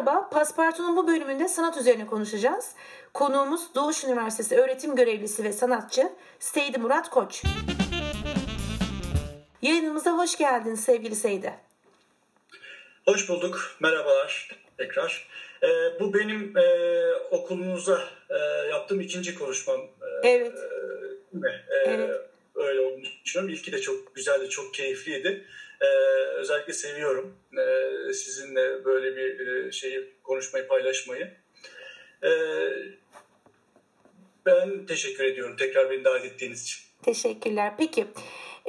Merhaba, Paspartu'nun bu bölümünde sanat üzerine konuşacağız. Konuğumuz Doğuş Üniversitesi öğretim görevlisi ve sanatçı Seydi Murat Koç. Yayınımıza hoş geldin sevgili Seydi. Hoş bulduk, merhabalar tekrar. Ee, bu benim e, okulunuza e, yaptığım ikinci konuşmam. E, evet. E, evet. Öyle olduğunu düşünüyorum. İlki de çok güzeldi, çok keyifliydi. Ee, özellikle seviyorum ee, sizinle böyle bir e, şeyi konuşmayı paylaşmayı. Ee, ben teşekkür ediyorum tekrar beni davet ettiğiniz için. Teşekkürler. Peki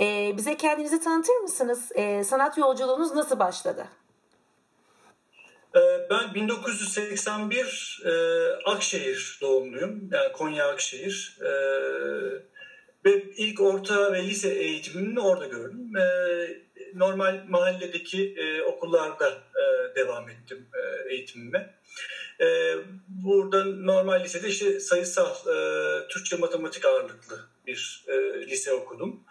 e, bize kendinizi tanıtır mısınız? E, sanat yolculuğunuz nasıl başladı? Ben 1981 e, Akşehir doğumluyum. Yani Konya Akşehir. E, ve ilk orta ve lise eğitimini orada gördüm. E, normal mahalledeki e, okullarda e, devam ettim e, eğitimime. E, burada normal lisede işte sayısal, e, Türkçe matematik ağırlıklı bir e, lise okudum.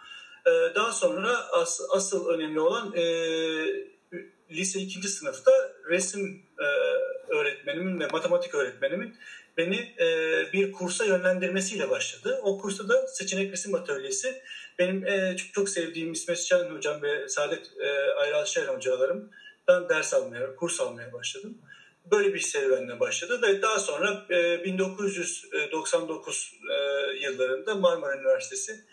E, daha sonra as, asıl önemli olan e, lise ikinci sınıfta resim e, öğretmenimin ve matematik öğretmenimin beni e, bir kursa yönlendirmesiyle başladı. O kursta da seçenek resim atölyesi benim e, çok, çok sevdiğim İsmet Şen hocam ve Saadet e, Ayral Şen hocalarımdan ders almaya, kurs almaya başladım. Böyle bir serüvenle başladı ve daha sonra e, 1999 e, yıllarında Marmara Üniversitesi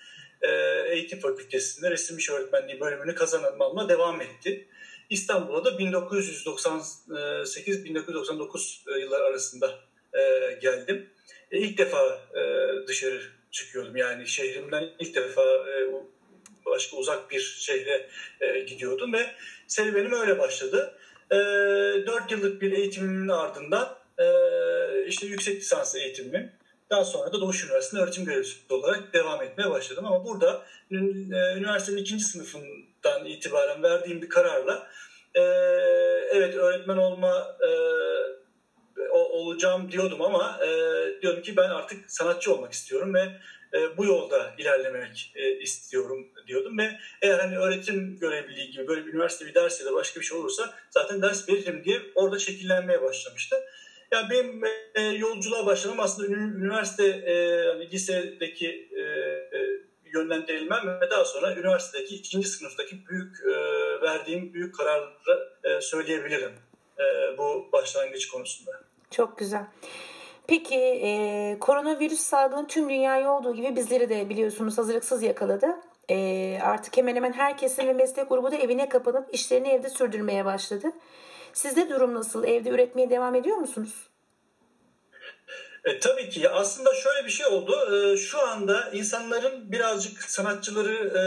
e, Eğitim Fakültesi'nde resim iş öğretmenliği bölümünü kazanmamla devam etti. İstanbul'a da 1998-1999 yıllar arasında e, geldim. E, ilk defa e, dışarı çıkıyordum. Yani şehrimden ilk defa e, başka uzak bir şehre e, gidiyordum ve serüvenim öyle başladı. E, 4 yıllık bir eğitimimin ardından e, işte yüksek lisans eğitimim daha sonra da Doğuş Üniversitesi'nde öğretim görevlisi olarak devam etmeye başladım. Ama burada e, üniversitenin ikinci sınıfından itibaren verdiğim bir kararla e, evet öğretmen olma e, olacağım diyordum ama e, diyorum ki ben artık sanatçı olmak istiyorum ve e, bu yolda ilerlemek e, istiyorum diyordum ve eğer hani öğretim görevliliği gibi böyle bir üniversite bir ders ya da başka bir şey olursa zaten ders veririm diye orada şekillenmeye başlamıştı. Yani benim e, yolculuğa başlamam aslında üniversite e, hani lisedeki e, e, yönlendirilmem ve daha sonra üniversitedeki ikinci sınıftaki büyük e, verdiğim büyük kararları e, söyleyebilirim e, bu başlangıç konusunda. Çok güzel. Peki e, koronavirüs salgını tüm dünyayı olduğu gibi bizleri de biliyorsunuz hazırlıksız yakaladı. E, artık hemen hemen herkesin ve meslek grubu da evine kapanıp işlerini evde sürdürmeye başladı. Sizde durum nasıl? Evde üretmeye devam ediyor musunuz? E, tabii ki. Aslında şöyle bir şey oldu. E, şu anda insanların birazcık sanatçıları, e,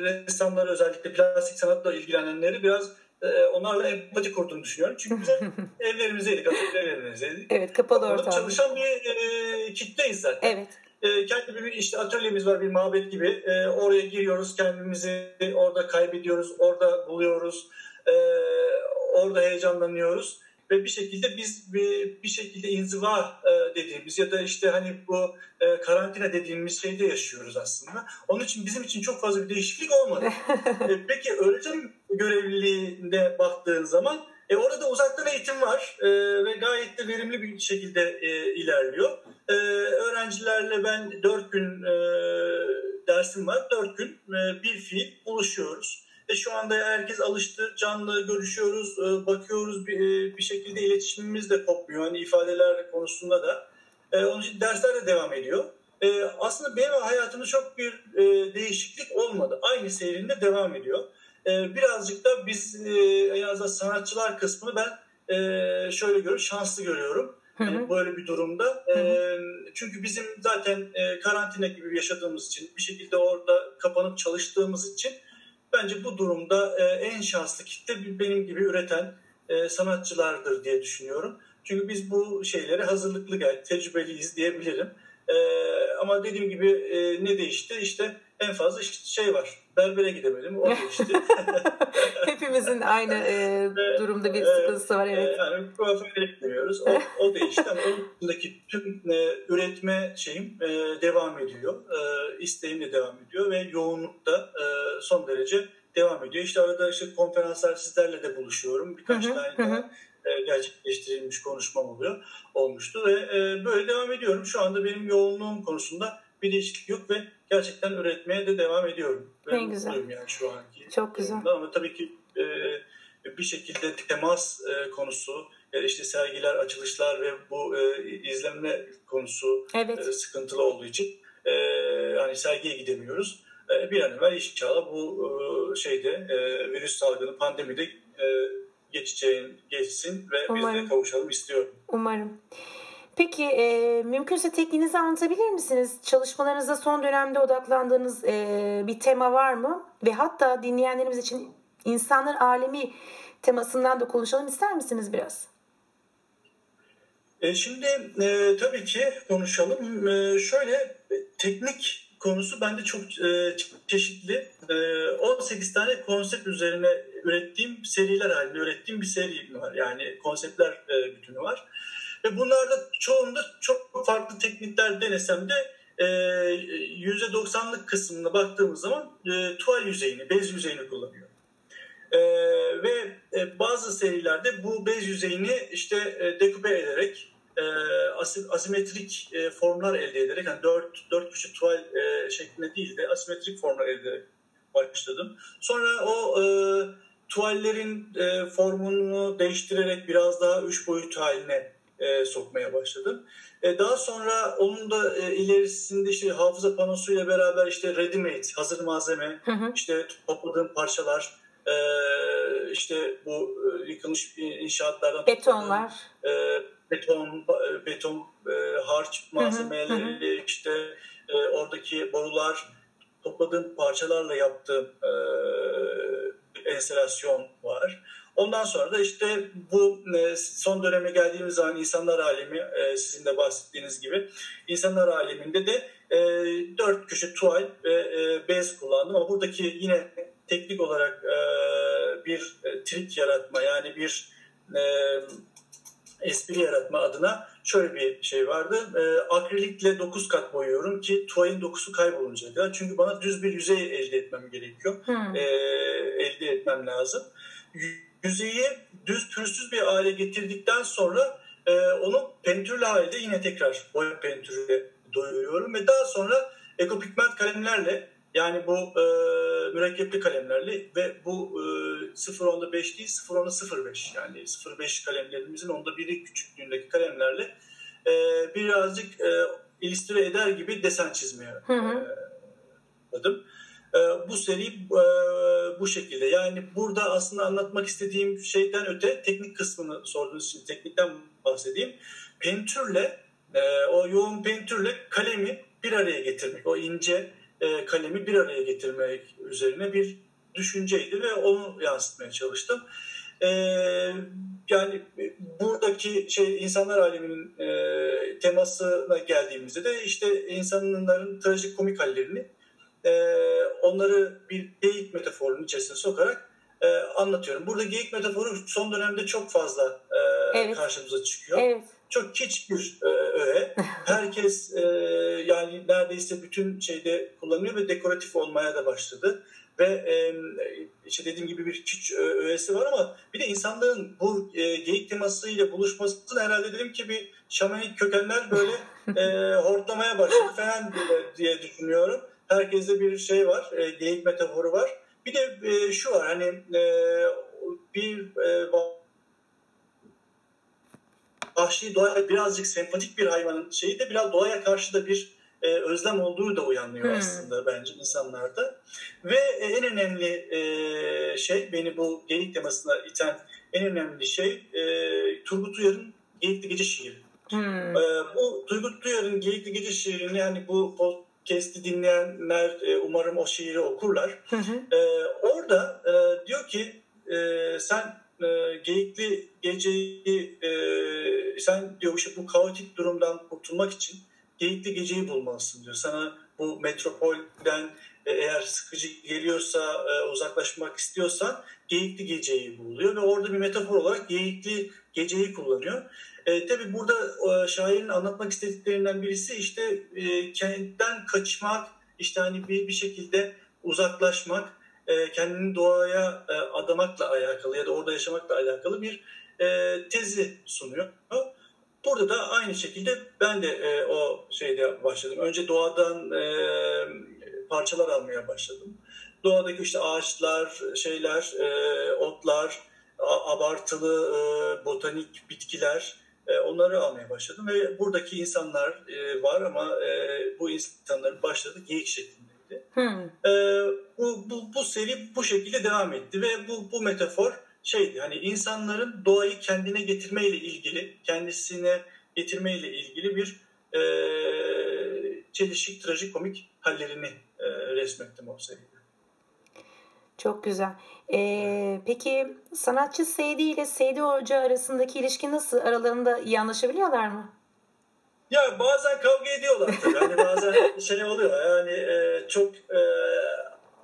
ressamları özellikle plastik sanatla ilgilenenleri biraz e, onlarla empati kurduğunu düşünüyorum. Çünkü biz evlerimizdeydik, evlerimizdeydik. Evet, kapalı ortam. Çalışan bir e, kitleyiz zaten. Evet. E, kendi bir işte atölyemiz var bir mabet gibi. E, oraya giriyoruz, kendimizi orada kaybediyoruz, orada buluyoruz, e, orada heyecanlanıyoruz ve bir şekilde biz bir, bir şekilde inziva e, dediğimiz ya da işte hani bu e, karantina dediğimiz şeyde yaşıyoruz aslında. Onun için bizim için çok fazla bir değişiklik olmadı. e, peki öğretim görevliliğinde baktığın zaman e, orada uzaktan eğitim var e, ve gayet de verimli bir şekilde e, ilerliyor. E, öğrencilerle ben dört gün e, dersim var. Dört gün e, bir fiil buluşuyoruz ve şu anda herkes alıştı. Canlı görüşüyoruz, e, bakıyoruz. Bir, e, bir şekilde iletişimimiz de kopmuyor. Hani ifadeler konusunda da. E, onun için dersler de devam ediyor. Aslında benim hayatımda çok bir değişiklik olmadı. Aynı seyrinde devam ediyor. Birazcık da biz en azından sanatçılar kısmını ben şöyle görüyorum, şanslı görüyorum. Hı hı. böyle bir durumda. Hı hı. Çünkü bizim zaten karantina gibi yaşadığımız için bir şekilde orada kapanıp çalıştığımız için Bence bu durumda e, en şanslı kitle benim gibi üreten e, sanatçılardır diye düşünüyorum. Çünkü biz bu şeylere hazırlıklı gel, tecrübeliyiz diyebilirim. E, ama dediğim gibi ne değişti? İşte en fazla işte şey var. Berbere gidemedim. O değişti. Hepimizin aynı e, durumda bir sıkıntısı var. Evet. E, yani kuaföre gitmiyoruz. O, o değişti ama onun tüm e, üretme şeyim e, devam ediyor. E, isteğim de devam ediyor ve yoğunluk da e, son derece devam ediyor. İşte arada işte konferanslar sizlerle de buluşuyorum. Birkaç hı hı, tane hı. e, gerçekleştirilmiş konuşmam oluyor olmuştu ve e, böyle devam ediyorum. Şu anda benim yoğunluğum konusunda bir değişiklik yok ve gerçekten üretmeye de devam ediyorum. Ne ben güzel. Yani şu anki Çok güzel. Ama tabii ki e, bir şekilde temas e, konusu, e, işte sergiler, açılışlar ve bu e, izlenme konusu evet. e, sıkıntılı olduğu için e, hani sergiye gidemiyoruz. E, bir an evvel inşallah bu e, şeyde e, virüs salgını pandemide e, geçeceğin geçsin ve Umarım. biz de kavuşalım istiyorum. Umarım. Peki e, mümkünse tekniğinizi anlatabilir misiniz? Çalışmalarınızda son dönemde odaklandığınız e, bir tema var mı? Ve hatta dinleyenlerimiz için insanlar alemi temasından da konuşalım ister misiniz biraz? E, şimdi e, tabii ki konuşalım. E, şöyle teknik konusu bende çok e, çeşitli. E, 18 tane konsept üzerine ürettiğim seriler halinde ürettiğim bir seri var. Yani konseptler e, bütünü var. Ve bunlarda çoğunda çok farklı teknikler denesem de e, %90'lık kısmına baktığımız zaman e, tuval yüzeyini, bez yüzeyini kullanıyor. E, ve e, bazı serilerde bu bez yüzeyini işte e, deküpe ederek asimetrik formlar elde ederek yani dört, dört köşe tuval şeklinde değil de asimetrik formlar elde ederek başladım. Sonra o e, tuvallerin e, formunu değiştirerek biraz daha üç boyut haline e, sokmaya başladım. E, daha sonra onun da e, ilerisinde işte hafıza panosuyla beraber işte ready made, hazır malzeme, hı hı. işte topladığım parçalar, e, işte bu e, yıkılmış inşaatlardan betonlar, e, beton, beton e, harç malzemeleri, hı hı. işte e, oradaki borular, topladığım parçalarla yaptığım e, enstelasyon var. Ondan sonra da işte bu e, son döneme geldiğimiz zaman insanlar alemi e, sizin de bahsettiğiniz gibi insanlar aleminde de e, dört köşe tuval ve bez kullandım ama buradaki yine teknik olarak bir trik yaratma yani bir espri yaratma adına şöyle bir şey vardı. akrilikle 9 kat boyuyorum ki tuvalin dokusu kaybolunca kadar. Çünkü bana düz bir yüzey elde etmem gerekiyor. Hmm. elde etmem lazım yüzeyi düz pürüzsüz bir hale getirdikten sonra e, onu pentürlü halde yine tekrar boya pentürüyle doyuruyorum ve daha sonra ekopigment kalemlerle yani bu e, mürekkepli kalemlerle ve bu e, 0.5 değil 0.05 yani 0.5 kalemlerimizin onda biri küçüklüğündeki kalemlerle e, birazcık e, illüstre eder gibi desen çizmeye hı. E, bu seri e, bu şekilde. Yani burada aslında anlatmak istediğim şeyden öte teknik kısmını sorduğunuz için teknikten bahsedeyim. Pentürle e, o yoğun pentürle kalemi bir araya getirmek, o ince e, kalemi bir araya getirmek üzerine bir düşünceydi ve onu yansıtmaya çalıştım. yani buradaki şey insanlar aleminin temasına geldiğimizde de işte insanların trajik komik hallerini e, onları bir geyik metaforunun içerisine sokarak e, anlatıyorum. Burada geyik metaforu son dönemde çok fazla e, evet. karşımıza çıkıyor. Evet. Çok kiç bir e, öğe. Herkes e, yani neredeyse bütün şeyde kullanıyor ve dekoratif olmaya da başladı. Ve e, işte dediğim gibi bir kiç öğesi var ama bir de insanların bu e, geyik temasıyla buluşması herhalde dedim ki bir şamanik kökenler böyle e, hortlamaya başladı falan diye düşünüyorum herkeste bir şey var, e, geyik metaforu var. Bir de e, şu var hani e, bir e, vahşi doğa birazcık sempatik bir hayvanın şeyi de biraz doğaya karşı da bir e, özlem olduğu da uyanıyor hmm. aslında bence insanlarda. Ve e, en önemli e, şey beni bu geyik temasına iten en önemli şey e, Turgut Uyar'ın Geyikli Gece şiiri. Hmm. E, bu Turgut Uyar'ın Geyikli Gece şiirini yani bu kesti dinleyenler e, umarım o şiiri okurlar. Hı hı. E, orada e, diyor ki e, sen e, geyikli geceyi e, sen diyor işte bu kaotik durumdan kurtulmak için geyikli geceyi bulmalısın diyor. Sana bu metropolden e, eğer sıkıcı geliyorsa e, uzaklaşmak istiyorsan geyikli geceyi buluyor ve orada bir metafor olarak geyikli geceyi kullanıyor. E, tabii burada e, şairin anlatmak istediklerinden birisi işte e, kentten kaçmak, işte hani bir, bir şekilde uzaklaşmak, e, kendini doğaya e, adamakla alakalı ya da orada yaşamakla alakalı bir e, tezi sunuyor. Burada da aynı şekilde ben de e, o şeyde başladım. Önce doğadan e, parçalar almaya başladım. Doğadaki işte ağaçlar, şeyler, e, otlar, abartılı e, botanik bitkiler e, onları almaya başladım ve buradaki insanlar e, var ama e, bu insanların başladı geyik şeklindeydi. Hmm. E, bu, bu, bu seri bu şekilde devam etti ve bu, bu metafor şeydi hani insanların doğayı kendine getirmeyle ilgili, kendisine getirmeyle ilgili bir e, çelişik, trajikomik hallerini e, resmettim o seride. Çok güzel. Ee, peki sanatçı Seydi ile Seydi Hoca arasındaki ilişki nasıl? Aralarında iyi anlaşabiliyorlar mı? Ya bazen kavga ediyorlar. Hani bazen şey oluyor yani e, çok e,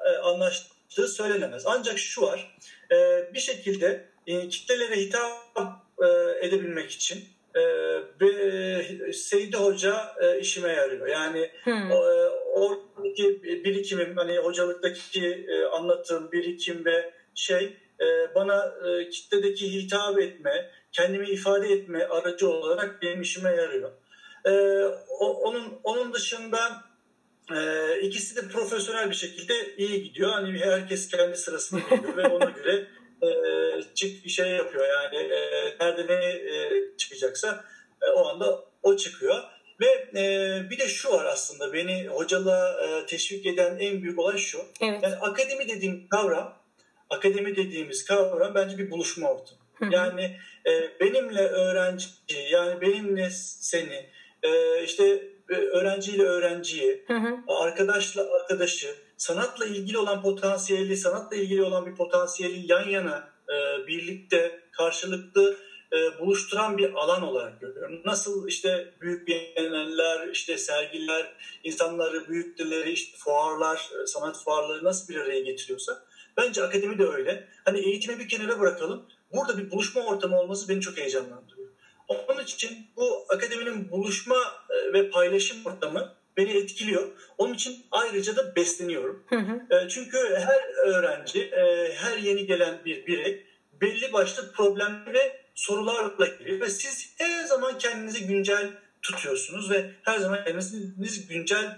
e, anlaştığı söylenemez. Ancak şu var e, bir şekilde e, kitlelere hitap e, edebilmek için e, Seydi Hoca e, işime yarıyor. Yani hmm. o, e, oradaki birikimim hani hocalıktaki e, anlatım, birikim ve şey e, bana e, kitledeki hitap etme, kendimi ifade etme aracı olarak benim işime yarıyor. Onun onun dışında ikisi de profesyonel bir şekilde iyi gidiyor. Hani herkes kendi sırasını biliyor ve ona göre çık şey yapıyor yani nerede ne çıkacaksa o anda o çıkıyor. Ve e, bir de şu var aslında beni hocalığa e, teşvik eden en büyük olay şu. Evet. Yani akademi dediğim kavram, akademi dediğimiz kavram bence bir buluşma ortamı. Yani e, benimle öğrenci, yani benimle seni, e, işte e, öğrenciyle öğrenciyi, hı hı. arkadaşla arkadaşı, sanatla ilgili olan potansiyeli, sanatla ilgili olan bir potansiyeli yan yana e, birlikte karşılıklı e, buluşturan bir alan olarak görüyorum. Nasıl işte büyük biyeneller, işte sergiler, insanları, büyük dilleri, işte fuarlar, e, sanat fuarları nasıl bir araya getiriyorsa bence akademi de öyle. Hani eğitimi bir kenara bırakalım. Burada bir buluşma ortamı olması beni çok heyecanlandırıyor. Onun için bu akademinin buluşma e, ve paylaşım ortamı beni etkiliyor. Onun için ayrıca da besleniyorum. Hı hı. E, çünkü her öğrenci, her yeni gelen bir birey belli başlı problem ve sorularla geliyor ve siz her zaman kendinizi güncel tutuyorsunuz ve her zaman kendinizi güncel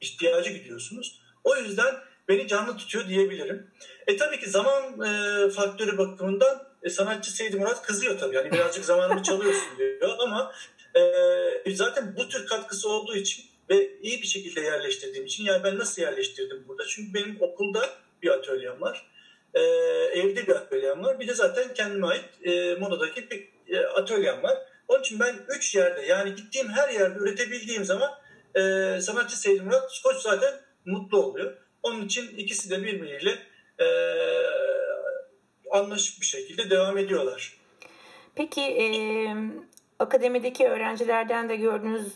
ihtiyacı gidiyorsunuz. O yüzden beni canlı tutuyor diyebilirim. E tabii ki zaman e, faktörü bakımından e, sanatçı Seydi Murat kızıyor tabii. Yani birazcık zamanımı çalıyorsun diyor ama e, zaten bu tür katkısı olduğu için ve iyi bir şekilde yerleştirdiğim için yani ben nasıl yerleştirdim burada? Çünkü benim okulda bir atölyem var. E, evde bir atölyem var. Bir de zaten kendime ait e, modadaki bir e, atölyem var. Onun için ben üç yerde yani gittiğim her yerde üretebildiğim zaman e, sanatçı Seydi Murat Koç zaten mutlu oluyor. Onun için ikisi de birbiriyle e, anlaşık bir şekilde devam ediyorlar. Peki e, akademideki öğrencilerden de gördüğünüz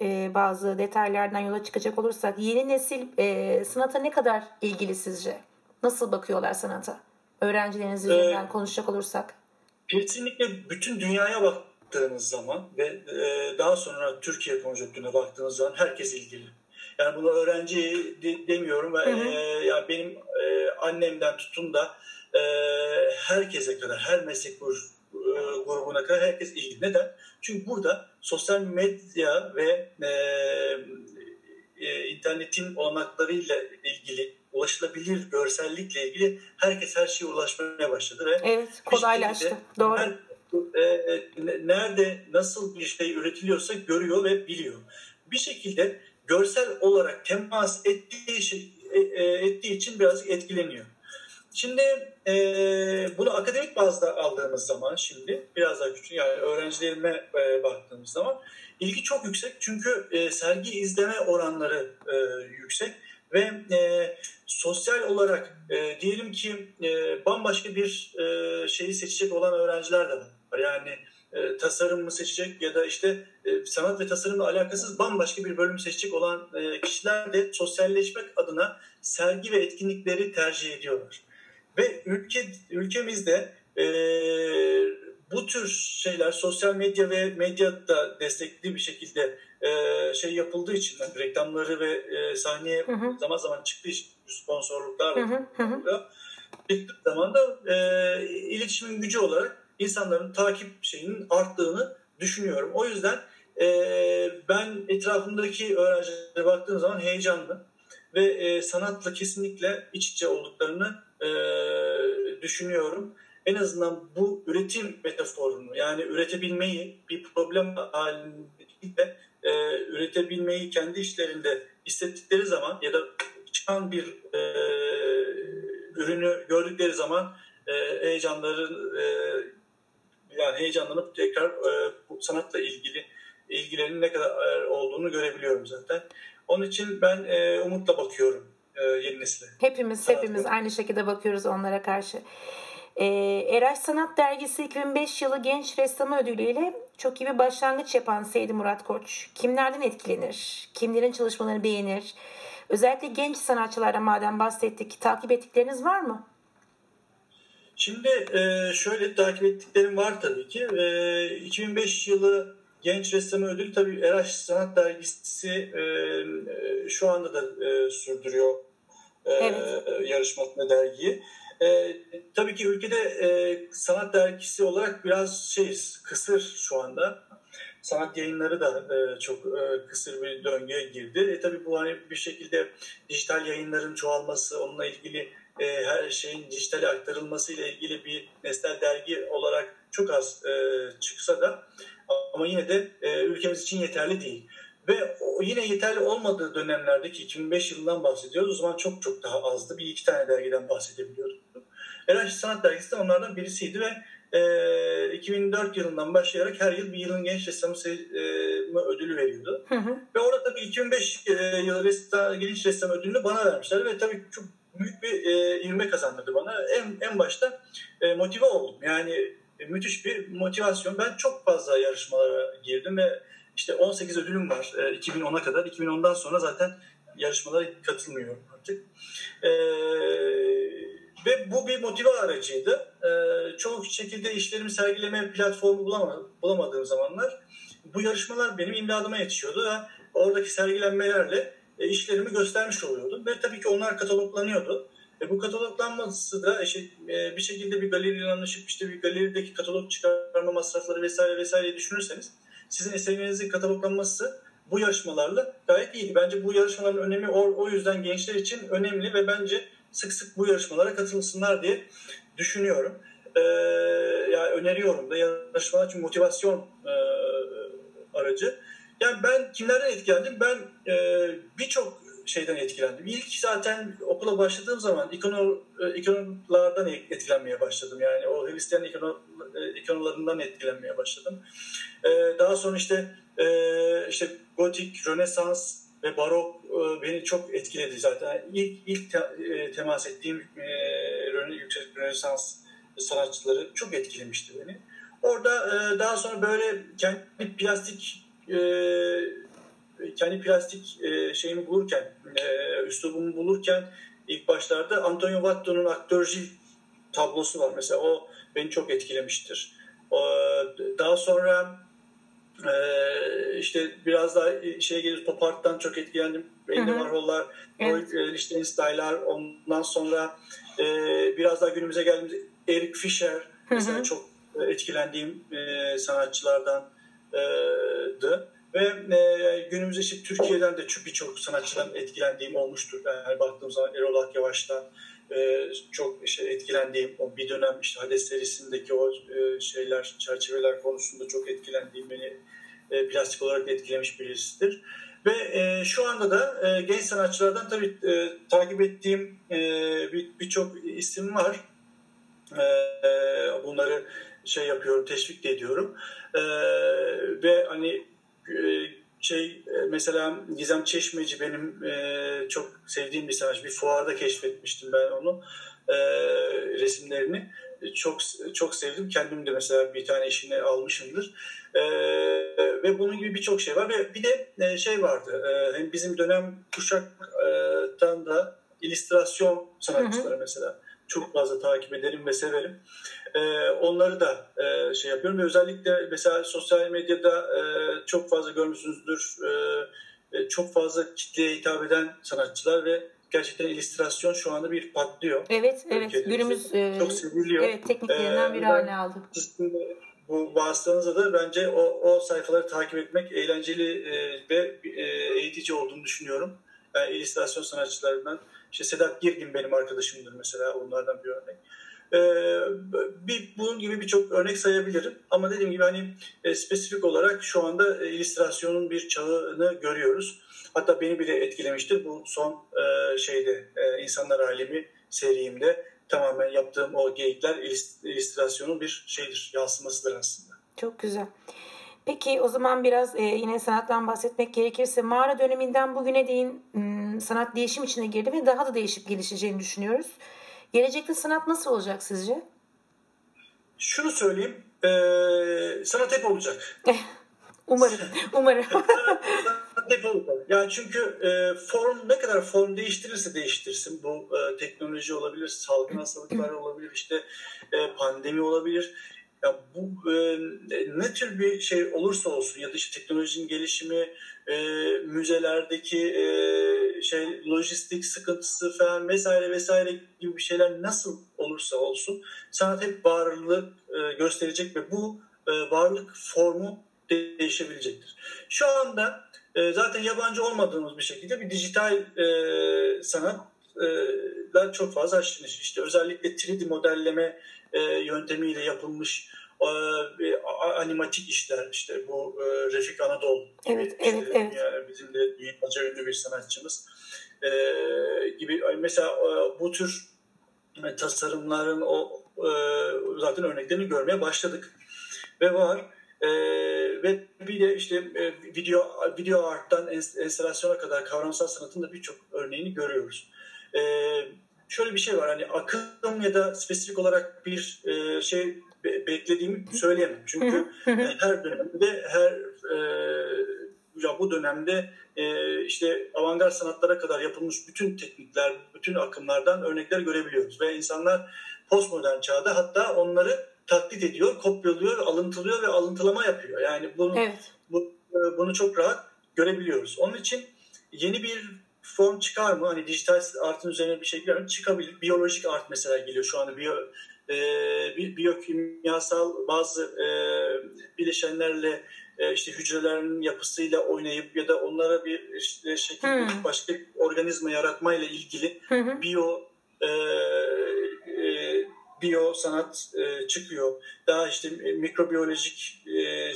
e, bazı detaylardan yola çıkacak olursak yeni nesil e, sanata ne kadar ilgili sizce? Nasıl bakıyorlar sanata? Öğrencileriniz üzerinden ee, konuşacak olursak. Kesinlikle bütün dünyaya baktığınız zaman ve e, daha sonra Türkiye konjonktürüne baktığınız zaman herkes ilgili. Yani bunu öğrenci de, demiyorum. Hı hı. E, yani benim e, annemden tutun da e, herkese kadar, her meslek grubuna kadar herkes ilgili. Neden? Çünkü burada sosyal medya ve e, e, internetin olanaklarıyla ilgili ulaşılabilir görsellikle ilgili herkes her şeye ulaşmaya başladı ve evet kolaylaştı. Doğru. Her, e, e nerede nasıl bir şey üretiliyorsa görüyor ve biliyor. Bir şekilde görsel olarak temas ettiği, şey, e, e, ettiği için birazcık etkileniyor. Şimdi e, bunu akademik bazda aldığımız zaman şimdi biraz daha küçük yani öğrencilerime e, baktığımız zaman ilgi çok yüksek çünkü e, sergi izleme oranları e, yüksek ve e, sosyal olarak e, diyelim ki e, bambaşka bir e, şeyi seçecek olan öğrenciler de var. Yani e, tasarım mı seçecek ya da işte e, sanat ve tasarımla alakasız bambaşka bir bölüm seçecek olan e, kişiler de sosyalleşmek adına sergi ve etkinlikleri tercih ediyorlar. Ve ülke ülkemizde e, bu tür şeyler sosyal medya ve medya da destekli bir şekilde e, şey yapıldığı için yani reklamları ve e, sahneye hı hı. zaman zaman çıktığı için sponsorluklar çıktığı zaman da e, iletişimin gücü olarak insanların takip şeyinin arttığını düşünüyorum. O yüzden e, ben etrafımdaki öğrencilere baktığım zaman heyecanlı ve e, sanatla kesinlikle iç içe olduklarını e, düşünüyorum. En azından bu üretim metaforunu yani üretebilmeyi bir problem halinde e, üretebilmeyi kendi işlerinde hissettikleri zaman ya da çıkan bir e, ürünü gördükleri zaman e, heyecanları e, yani heyecanlanıp tekrar e, bu sanatla ilgili ilgilerinin ne kadar e, olduğunu görebiliyorum zaten. Onun için ben e, umutla bakıyorum e, yeni nesile. Hepimiz Sanat hepimiz olarak. aynı şekilde bakıyoruz onlara karşı. E, Eraş Sanat Dergisi 2005 yılı Genç Ressam Ödülü ile çok iyi bir başlangıç yapan Seydi Murat Koç. Kimlerden etkilenir? Kimlerin çalışmalarını beğenir? Özellikle genç sanatçılara madem bahsettik, takip ettikleriniz var mı? Şimdi e, şöyle takip ettiklerim var tabii ki. 2005 e, yılı Genç Ressam Ödülü tabii Eraş Sanat Dergisi e, şu anda da sürdürüyor evet. yarışmasını dergiyi. E, tabii ki ülkede e, sanat dergisi olarak biraz şeyiz, kısır şu anda. Sanat yayınları da e, çok e, kısır bir döngüye girdi. E, tabii bu hani bir şekilde dijital yayınların çoğalması, onunla ilgili e, her şeyin dijitale aktarılması ile ilgili bir nesnel dergi olarak çok az e, çıksa da ama yine de e, ülkemiz için yeterli değil. Ve yine yeterli olmadığı dönemlerdeki 2005 yılından bahsediyoruz. O zaman çok çok daha azdı. Bir iki tane dergiden bahsedebiliyorduk. Erasmus Sanat Dergisi de onlardan birisiydi ve e, 2004 yılından başlayarak her yıl bir yılın genç ressamı e, ödülü veriyordu. Hı hı. Ve orada tabii 2005 e, yılı ressam, genç ressam ödülünü bana vermişler ve tabii çok büyük bir e, ilme kazandırdı bana. En, en başta e, motive oldum. Yani e, müthiş bir motivasyon. Ben çok fazla yarışmalara girdim ve işte 18 ödülüm var e, 2010'a kadar. 2010'dan sonra zaten yarışmalara katılmıyorum artık. E, ve bu bir motive aracıydı. E, çoğu şekilde işlerimi sergileme platformu bulamadığım zamanlar bu yarışmalar benim imdadıma yetişiyordu ve oradaki sergilenmelerle e, işlerimi göstermiş oluyordum. Ve tabii ki onlar kataloglanıyordu. E, bu kataloglanması da işte, e, bir şekilde bir galeriyle anlaşıp işte bir galerideki katalog çıkarma masrafları vesaire vesaire düşünürseniz sizin eserinizin kataloglanması bu yarışmalarla gayet iyiydi. Bence bu yarışmaların önemi o, o yüzden gençler için önemli ve bence sık sık bu yarışmalara katılsınlar diye düşünüyorum. Ee, yani öneriyorum da yarışmalar çünkü motivasyon e, aracı. Yani ben kimlerden etkilendim? Ben e, birçok şeyden etkilendim. İlk zaten okula başladığım zaman ikono, e, ikonolardan etkilenmeye başladım. Yani o Hristiyan ikono, e, ikonolarından etkilenmeye başladım. E, daha sonra işte e, işte gotik, rönesans ve barok e, beni çok etkiledi zaten. İlk, ilk e, temas ettiğim e, yüksek rönesans sanatçıları çok etkilemişti beni. Orada e, daha sonra böyle kendi plastik e, kendi plastik e, şeyimi bulurken, e, üslubumu bulurken ilk başlarda Antonio Vatto'nun aktörcü tablosu var. Mesela o beni çok etkilemiştir. O, daha sonra e, işte biraz daha şey gelir pop art'tan çok etkilendim. Andy Warhol'lar, evet. E, işte Style'lar ondan sonra e, biraz daha günümüze geldiğimiz Eric Fisher mesela çok etkilendiğim e, sanatçılardandı. Ve e, günümüzde işte Türkiye'den de birçok sanatçıdan etkilendiğim olmuştur. Yani baktığım zaman Erol Akyavaş'tan e, çok işte etkilendiğim o bir dönem işte Hades serisindeki o e, şeyler, çerçeveler konusunda çok etkilendiğim beni e, plastik olarak etkilemiş birisidir. Ve e, şu anda da e, genç sanatçılardan tabii e, takip ettiğim e, birçok bir isim var. E, bunları şey yapıyorum, teşvik de ediyorum. E, ve hani e, şey e, mesela Gizem Çeşmeci benim e, çok sevdiğim bir sanatçı. Bir fuarda keşfetmiştim ben onu e, resimlerini. Çok çok sevdim. Kendim de mesela bir tane işini almışımdır. E, ve bunun gibi birçok şey var ve bir de e, şey vardı. E, hem bizim dönem kuşaktan da illüstrasyon sanatçıları hı hı. mesela. çok fazla takip ederim ve severim. E, onları da e, şey yapıyorum ve özellikle mesela sosyal medyada e, çok fazla görmüşsünüzdür. E, e çok fazla kitleye hitap eden sanatçılar ve gerçekten illüstrasyon şu anda bir patlıyor. Evet, evet. Günümüz e, çok seviliyor. Evet, tekniklerinden ee, biri haline aldı. Bu vasıtanızda da bence o, o sayfaları takip etmek eğlenceli e, ve e, eğitici olduğunu düşünüyorum. Yani illüstrasyon sanatçılarından işte Sedat Girgin benim arkadaşımdır mesela onlardan bir örnek. Ee, bir, bunun gibi birçok örnek sayabilirim. Ama dediğim gibi hani e, spesifik olarak şu anda e, illüstrasyonun bir çağını görüyoruz. Hatta beni bile etkilemiştir. Bu son e, şeyde e, İnsanlar Alemi serimde tamamen yaptığım o geyikler illüstrasyonun bir şeydir, yansımasıdır aslında. Çok güzel. Peki o zaman biraz e, yine sanattan bahsetmek gerekirse mağara döneminden bugüne değin sanat değişim içine girdi ve daha da değişip gelişeceğini düşünüyoruz. Gelecekte sanat nasıl olacak sizce? Şunu söyleyeyim, e, sanat hep olacak. umarım, umarım. Yani çünkü e, form ne kadar form değiştirirse değiştirsin, bu e, teknoloji olabilir, salgın hastalıklar olabilir, işte e, pandemi olabilir. Ya bu e, ne tür bir şey olursa olsun ya da işte teknolojinin gelişimi, e, müzelerdeki e, şey lojistik sıkıntısı falan vesaire vesaire gibi bir şeyler nasıl olursa olsun sanat hep varlık e, gösterecek ve bu e, varlık formu değişebilecektir. Şu anda e, zaten yabancı olmadığımız bir şekilde bir dijital e, sanatlar çok fazla aşırı işte özellikle 3D modelleme e, yöntemiyle yapılmış animatik işler işte bu Refik Anadolu gibi evet, evet, evet. Yani bizim de dünyaca ünlü bir sanatçımız gibi mesela bu tür tasarımların o zaten örneklerini görmeye başladık ve var. Ee, ve bir de işte e, video video arttan enstalasyona kadar kavramsal sanatın da birçok örneğini görüyoruz. Ee, şöyle bir şey var hani akım ya da spesifik olarak bir e, şey be, beklediğimi söyleyemem. Çünkü her dönemde her e, ya bu dönemde e, işte avantgard sanatlara kadar yapılmış bütün teknikler, bütün akımlardan örnekler görebiliyoruz ve insanlar postmodern çağda hatta onları taklit ediyor, kopyalıyor, alıntılıyor ve alıntılama yapıyor. Yani bunu evet. bu, e, bunu çok rahat görebiliyoruz. Onun için yeni bir form çıkar mı? Hani dijital artın üzerine bir şey mi? Çıkabilir. Biyolojik art mesela geliyor şu anda. Biyo, e, biyokimyasal bazı e, bileşenlerle e, işte hücrelerin yapısıyla oynayıp ya da onlara bir işte şekil hmm. başka bir organizma yaratmayla ilgili hmm. biyo e, biyo sanat e, çıkıyor. Daha işte mikrobiyolojik e,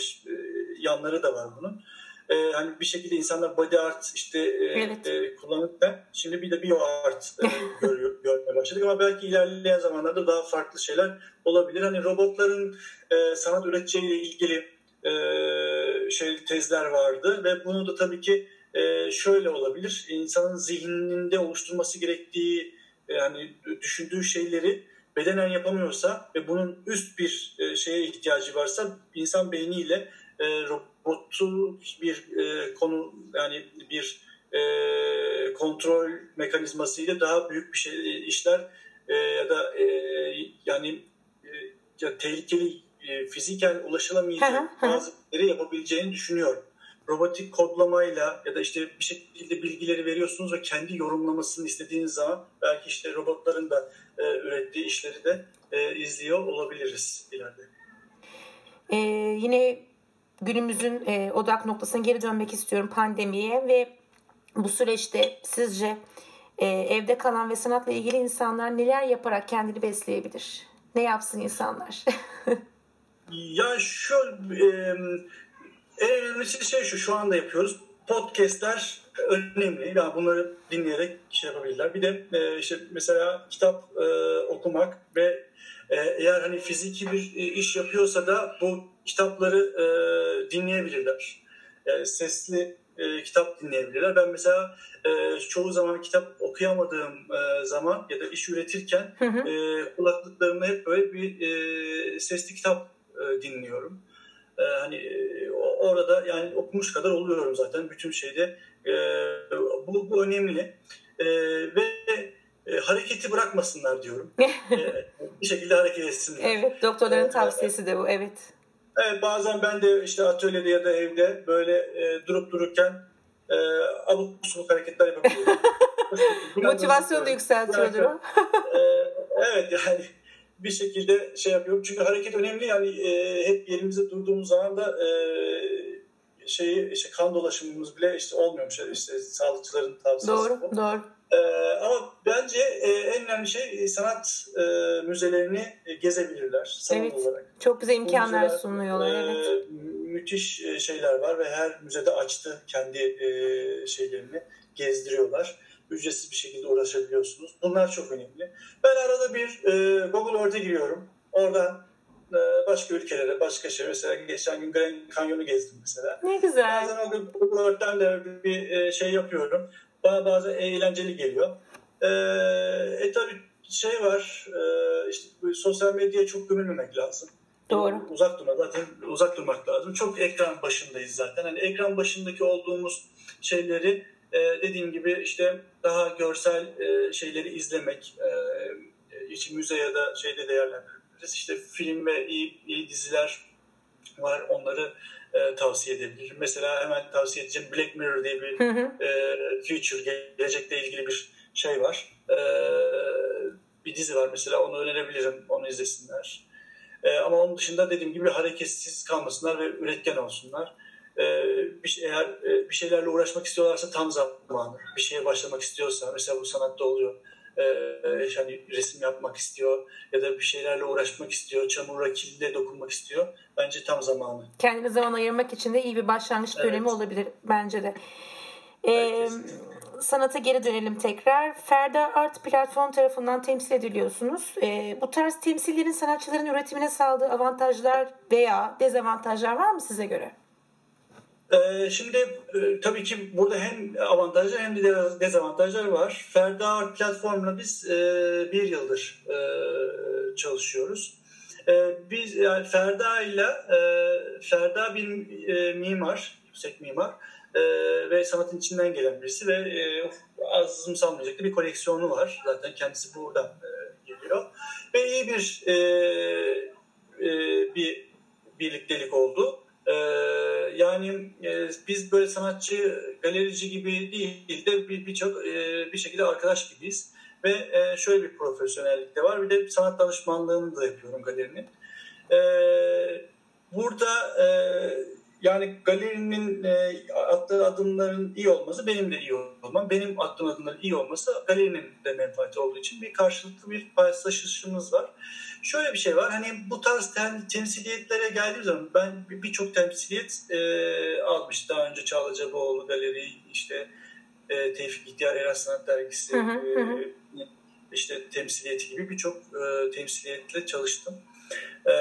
yanları da var bunun e, hani bir şekilde insanlar body art işte e, evet. e, kullanırken şimdi bir de bio art e, görüyor, görmeye başladık ama belki ilerleyen zamanlarda daha farklı şeyler olabilir. Hani robotların e, sanat üreteceğiyle ilgili e, şey tezler vardı ve bunu da tabii ki e, şöyle olabilir. İnsanın zihninde oluşturması gerektiği yani düşündüğü şeyleri bedenen yapamıyorsa ve bunun üst bir e, şeye ihtiyacı varsa insan beyniyle e, robotu bir e, konu yani bir e, kontrol mekanizmasıyla daha büyük bir şey işler e, ya da e, yani e, ya tehlikeli e, fiziken ulaşılamayacak bazı yapabileceğini düşünüyorum. Robotik kodlamayla ya da işte bir şekilde bilgileri veriyorsunuz ve kendi yorumlamasını istediğiniz zaman belki işte robotların da e, ürettiği işleri de e, izliyor olabiliriz ileride. Ee, yine günümüzün e, odak noktasına geri dönmek istiyorum pandemiye ve bu süreçte sizce e, evde kalan ve sanatla ilgili insanlar neler yaparak kendini besleyebilir? Ne yapsın insanlar? ya şu e, en önemlisi şey şu şu anda yapıyoruz. Podcast'ler önemli. Yani bunları dinleyerek şey yapabilirler. Bir de e, işte mesela kitap e, okumak ve e, eğer hani fiziki bir e, iş yapıyorsa da bu kitapları e, dinleyebilirler. Yani sesli e, kitap dinleyebilirler. Ben mesela e, çoğu zaman kitap okuyamadığım e, zaman ya da iş üretirken hı hı. E, kulaklıklarımda hep böyle bir e, sesli kitap e, dinliyorum. E, hani e, orada yani okumuş kadar oluyorum zaten bütün şeyde. E, bu, bu önemli. E, ve e, hareketi bırakmasınlar diyorum. e, bir şekilde hareket etsinler. Evet, doktorların tavsiyesi de bu. Evet. Evet, bazen ben de işte atölyede ya da evde böyle e, durup dururken e, abuk subuk hareketler yapabiliyorum. Motivasyonu da yükseltiyordur o. evet yani bir şekilde şey yapıyorum. Çünkü hareket önemli yani e, hep yerimizde durduğumuz zaman da e, şeyi işte kan dolaşımımız bile işte olmuyormuş işte sağlıkçıların tavsiyesi. Doğru, bu. doğru. Ee, ama bence e, en önemli şey e, sanat e, müzelerini e, gezebilirler sanat evet. olarak. Çok güzel imkanlar müzeler, sunuyorlar. E, evet. Müthiş şeyler var ve her müzede açtı kendi e, şeylerini gezdiriyorlar. Ücretsiz bir şekilde uğraşabiliyorsunuz. Bunlar çok önemli. Ben arada bir e, Google Earth'e giriyorum. Oradan e, başka ülkelere, başka şey. Mesela geçen gün Grand Canyon'u gezdim mesela. Ne güzel. Bazen o Google Earth'ten de bir şey yapıyorum. Bana bazen eğlenceli geliyor. E, e tabii şey var, e, işte sosyal medyaya çok gömülmemek lazım. Doğru. Uzak durmak zaten uzak durmak lazım. Çok ekran başındayız zaten. Hani ekran başındaki olduğumuz şeyleri e, dediğim gibi işte daha görsel e, şeyleri izlemek, e, için müze ya da şeyde değerlendirebiliriz. İşte film ve iyi, iyi diziler var. Onları e, tavsiye edebilirim. Mesela hemen tavsiye edeceğim Black Mirror diye bir hı hı. E, future, gelecekle ilgili bir şey var. E, bir dizi var mesela onu önerebilirim. Onu izlesinler. E, ama onun dışında dediğim gibi hareketsiz kalmasınlar ve üretken olsunlar. E, bir, şey, eğer e, bir şeylerle uğraşmak istiyorlarsa tam zamanı. Bir şeye başlamak istiyorsa mesela bu sanatta oluyor e, hani resim yapmak istiyor ya da bir şeylerle uğraşmak istiyor, çamura kilde dokunmak istiyor. Bence tam zamanı. Kendine zaman ayırmak için de iyi bir başlangıç evet. dönemi olabilir bence de. Ee, sanata geri dönelim tekrar. Ferda Art platform tarafından temsil ediliyorsunuz. Ee, bu tarz temsillerin sanatçıların üretimine sağladığı avantajlar veya dezavantajlar var mı size göre? Ee, şimdi e, tabii ki burada hem avantajlar hem de dezavantajlar var. Ferda Art platformuna biz e, bir yıldır e, çalışıyoruz. Biz yani Ferda ile Ferda bir mimar, yüksek mimar ve sanatın içinden gelen birisi ve azımsanmayacak bir koleksiyonu var. Zaten kendisi buradan geliyor. Ve iyi bir bir birliktelik oldu. Ee, yani e, biz böyle sanatçı, galerici gibi değil de birçok bir, e, bir şekilde arkadaş gibiyiz. Ve e, şöyle bir profesyonellik de var. Bir de sanat danışmanlığını da yapıyorum galerinin. E, burada e, yani galerinin e, attığı adımların iyi olması benim de iyi olmam. Benim attığım adımların iyi olması galerinin de menfaati olduğu için bir karşılıklı bir paylaşışımız var. Şöyle bir şey var. Hani bu tarz tem, temsiliyetlere geldiğim zaman ben birçok temsiliyet e, almış. Daha önce Çağla Cabaoğlu Galeri, işte e, Tevfik İhtiyar Eras Sanat Dergisi, hı hı, hı. E, işte temsiliyeti gibi birçok e, temsiliyetle çalıştım. E,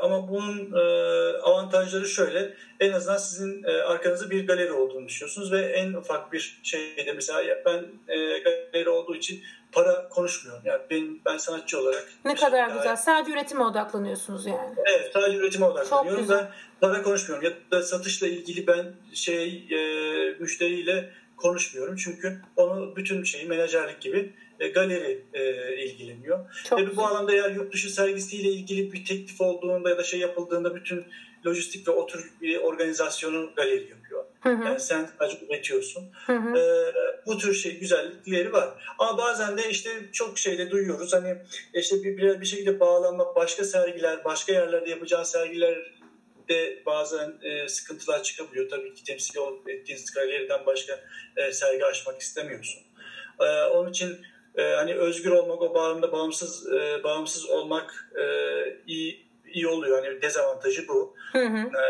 ama bunun e, avantajları şöyle. En azından sizin e, arkanızda bir galeri olduğunu düşünüyorsunuz ve en ufak bir şeyde mesela ben e, galeri olduğu için para konuşmuyorum. Yani ben, ben sanatçı olarak. Ne kadar daha... güzel. Sadece üretime odaklanıyorsunuz yani. Evet sadece üretime odaklanıyorum. Ben para konuşmuyorum. Ya da satışla ilgili ben şey e, müşteriyle konuşmuyorum. Çünkü onu bütün şeyi menajerlik gibi e, galeri e, ilgileniyor. Çok Tabii bu alanda eğer yurt dışı sergisiyle ilgili bir teklif olduğunda ya da şey yapıldığında bütün lojistik ve otur bir organizasyonu galeri yapıyor. Hı hı. Yani sen sadece üretiyorsun. Hı hı. Ee, bu tür şey güzellikleri var. Ama bazen de işte çok şeyde duyuyoruz. Hani işte bir, bir, şekilde bağlanmak, başka sergiler, başka yerlerde yapacağın sergiler de bazen e, sıkıntılar çıkabiliyor. Tabii ki temsil ettiğiniz galeriden başka e, sergi açmak istemiyorsun. E, onun için e, hani özgür olmak, o bağımda bağımsız e, bağımsız olmak e, iyi iyi oluyor. Hani dezavantajı bu. Hı hı. E,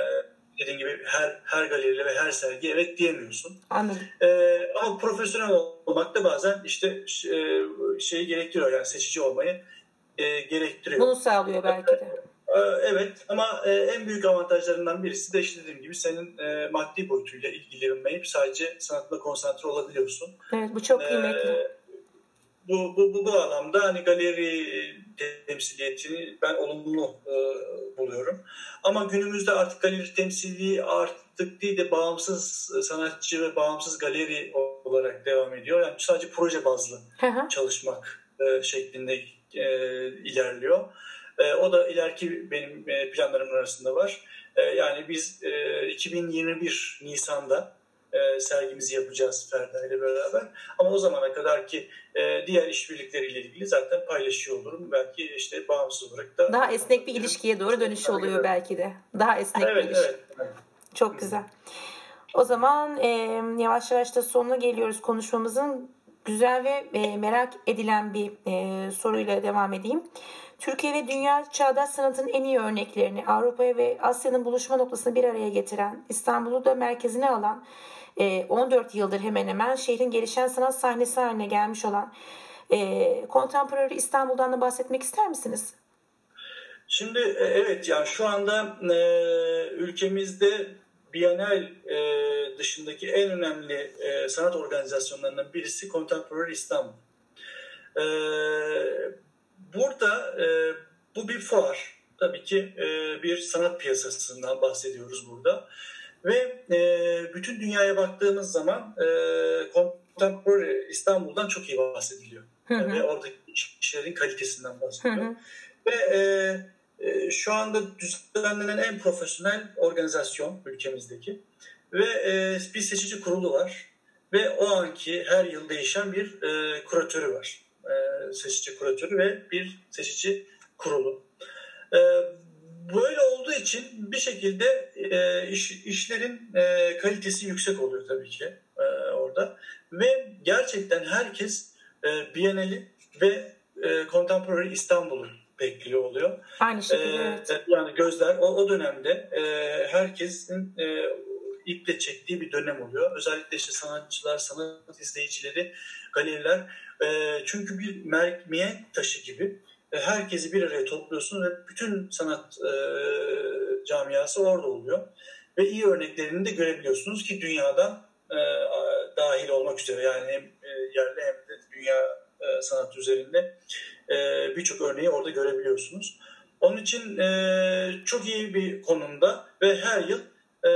dediğin gibi her her galeriyle ve her sergi evet diyemiyorsun. Anladım. E, ama profesyonel olmak da bazen işte e, şeyi gerektiriyor yani seçici olmayı e, gerektiriyor. Bunu sağlıyor belki de. E, evet ama e, en büyük avantajlarından birisi de işte dediğim gibi senin e, maddi boyutuyla ilgilenmeyip sadece sanatla konsantre olabiliyorsun. Evet bu çok kıymetli. E, bu, bu, bu, bu anlamda hani galeri temsiliyetini ben olumlu e, buluyorum. Ama günümüzde artık galeri temsilliği artık değil de bağımsız sanatçı ve bağımsız galeri olarak devam ediyor. Yani sadece proje bazlı çalışmak e, şeklinde e, ilerliyor. E, o da ileriki benim e, planlarım arasında var. E, yani biz e, 2021 Nisan'da e, sergimizi yapacağız Ferda ile beraber. Ama o zamana kadar ki e, diğer işbirlikleriyle ilgili zaten paylaşıyor olurum. Belki işte bağımsız olarak da. Daha esnek bir ilişkiye doğru dönüş oluyor belki de. Daha esnek evet, bir ilişki. Evet, evet. Çok güzel. O zaman e, yavaş yavaş da sonuna geliyoruz konuşmamızın. Güzel ve e, merak edilen bir e, soruyla devam edeyim. Türkiye ve dünya çağdaş sanatın en iyi örneklerini Avrupa'ya ve Asya'nın buluşma noktasını bir araya getiren, İstanbul'u da merkezine alan, 14 yıldır hemen hemen şehrin gelişen sanat sahnesi haline gelmiş olan Contemporary İstanbul'dan da bahsetmek ister misiniz? Şimdi evet yani şu anda ülkemizde Bienal dışındaki en önemli sanat organizasyonlarından birisi Contemporary İstanbul. Burada bu bir fuar. Tabii ki bir sanat piyasasından bahsediyoruz burada. Ve e, bütün dünyaya baktığımız zaman e, Contemporary İstanbul'dan çok iyi bahsediliyor. Hı hı. Ve oradaki işlerin kalitesinden bahsediliyor. Hı hı. Ve e, e, şu anda düzenlenen en profesyonel organizasyon ülkemizdeki. Ve e, bir seçici kurulu var. Ve o anki her yıl değişen bir e, kuratörü var. E, seçici kuratörü ve bir seçici kurulu. E, böyle olduğu için bir şekilde e, iş, işlerin e, kalitesi yüksek oluyor tabii ki e, orada. Ve gerçekten herkes e, Biennale ve e, Contemporary İstanbul'u bekliyor oluyor. Aynı şekilde e, evet. Yani gözler o, o dönemde e, herkesin e, iple çektiği bir dönem oluyor. Özellikle işte sanatçılar, sanat izleyicileri, galeriler. E, çünkü bir mihenk taşı gibi herkesi bir araya topluyorsun ve bütün sanat e, camiası orada oluyor. Ve iyi örneklerini de görebiliyorsunuz ki dünyadan e, dahil olmak üzere yani hem e, yerli hem de dünya e, sanat üzerinde e, birçok örneği orada görebiliyorsunuz. Onun için e, çok iyi bir konumda ve her yıl e,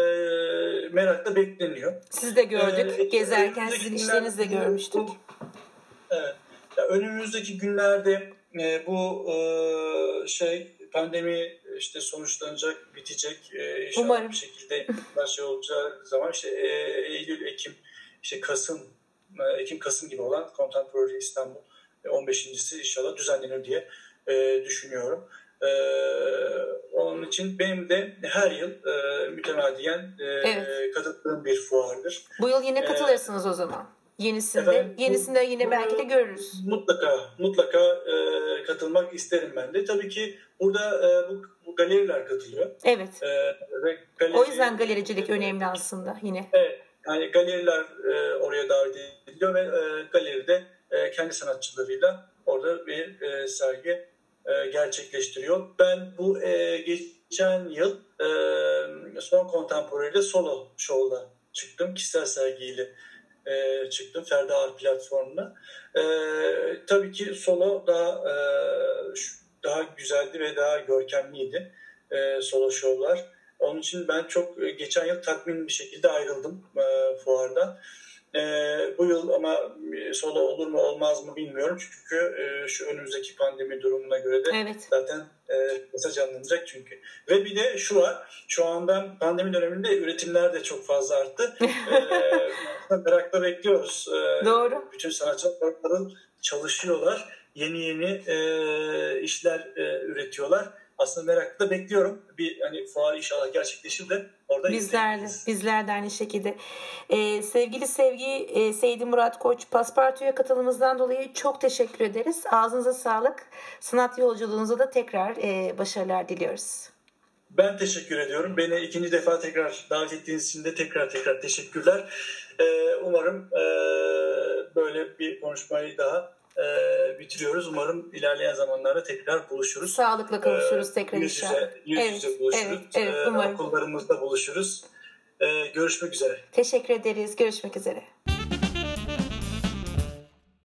merakla bekleniyor. Siz de gördük. E, Gezerken sizin işlerinizi de görmüştük. Evet. Ya önümüzdeki günlerde e, bu e, şey pandemi işte sonuçlanacak, bitecek e, inşallah Umarım. bir şekilde her şey olacağı zaman işte e, Eylül, Ekim, işte Kasım, e, Ekim Kasım gibi olan Contemporary İstanbul 15.si inşallah düzenlenir diye e, düşünüyorum. E, onun için benim de her yıl e, mütemadiyen e, evet. katıldığım bir fuardır. Bu yıl yine e, katılırsınız e, o zaman. Yenisinde, Efendim, yenisinde yine belki de görürüz. Mutlaka, mutlaka e, katılmak isterim ben de. Tabii ki burada e, bu, bu galeriler katılıyor. Evet. E, ve galeri, o yüzden galericilik e, önemli aslında yine. Evet. Yani galeriler e, oraya davet ediliyor ve e, galeride e, kendi sanatçılarıyla orada bir e, sergi e, gerçekleştiriyor. Ben bu e, geçen yıl e, son kontemporayla solo show'la çıktım. Kişisel sergiyle e, çıktım Ferda Ar platformuna. E, tabii ki solo daha e, daha güzeldi ve daha görkemliydi e, solo şovlar. Onun için ben çok e, geçen yıl tatmin bir şekilde ayrıldım e, fuardan. E, bu yıl ama e, solo olur mu olmaz mı bilmiyorum. Çünkü e, şu önümüzdeki pandemi durumuna göre de evet. zaten e, kısa canlanacak çünkü. Ve bir de şu var. Şu anda pandemi döneminde üretimler de çok fazla arttı. e, merakla bekliyoruz. E, Doğru. Bütün sanatçılar çalışıyorlar. Yeni yeni e, işler e, üretiyorlar aslında merakla bekliyorum. Bir hani fuar inşallah gerçekleşir de orada bizler de, bizler de aynı şekilde. Ee, sevgili sevgi e, Seydi Murat Koç Paspartu'ya katılımınızdan dolayı çok teşekkür ederiz. Ağzınıza sağlık. Sanat yolculuğunuza da tekrar e, başarılar diliyoruz. Ben teşekkür ediyorum. Beni ikinci defa tekrar davet ettiğiniz için de tekrar tekrar teşekkürler. Ee, umarım e, böyle bir konuşmayı daha e, bitiriyoruz. Umarım ilerleyen zamanlarda tekrar buluşuruz. Sağlıkla e, tekrar yüz inşallah. Yüze, yüz evet, yüze buluşuruz. Evet, evet, umarım. E, okullarımızda buluşuruz. E, görüşmek üzere. Teşekkür ederiz. Görüşmek üzere.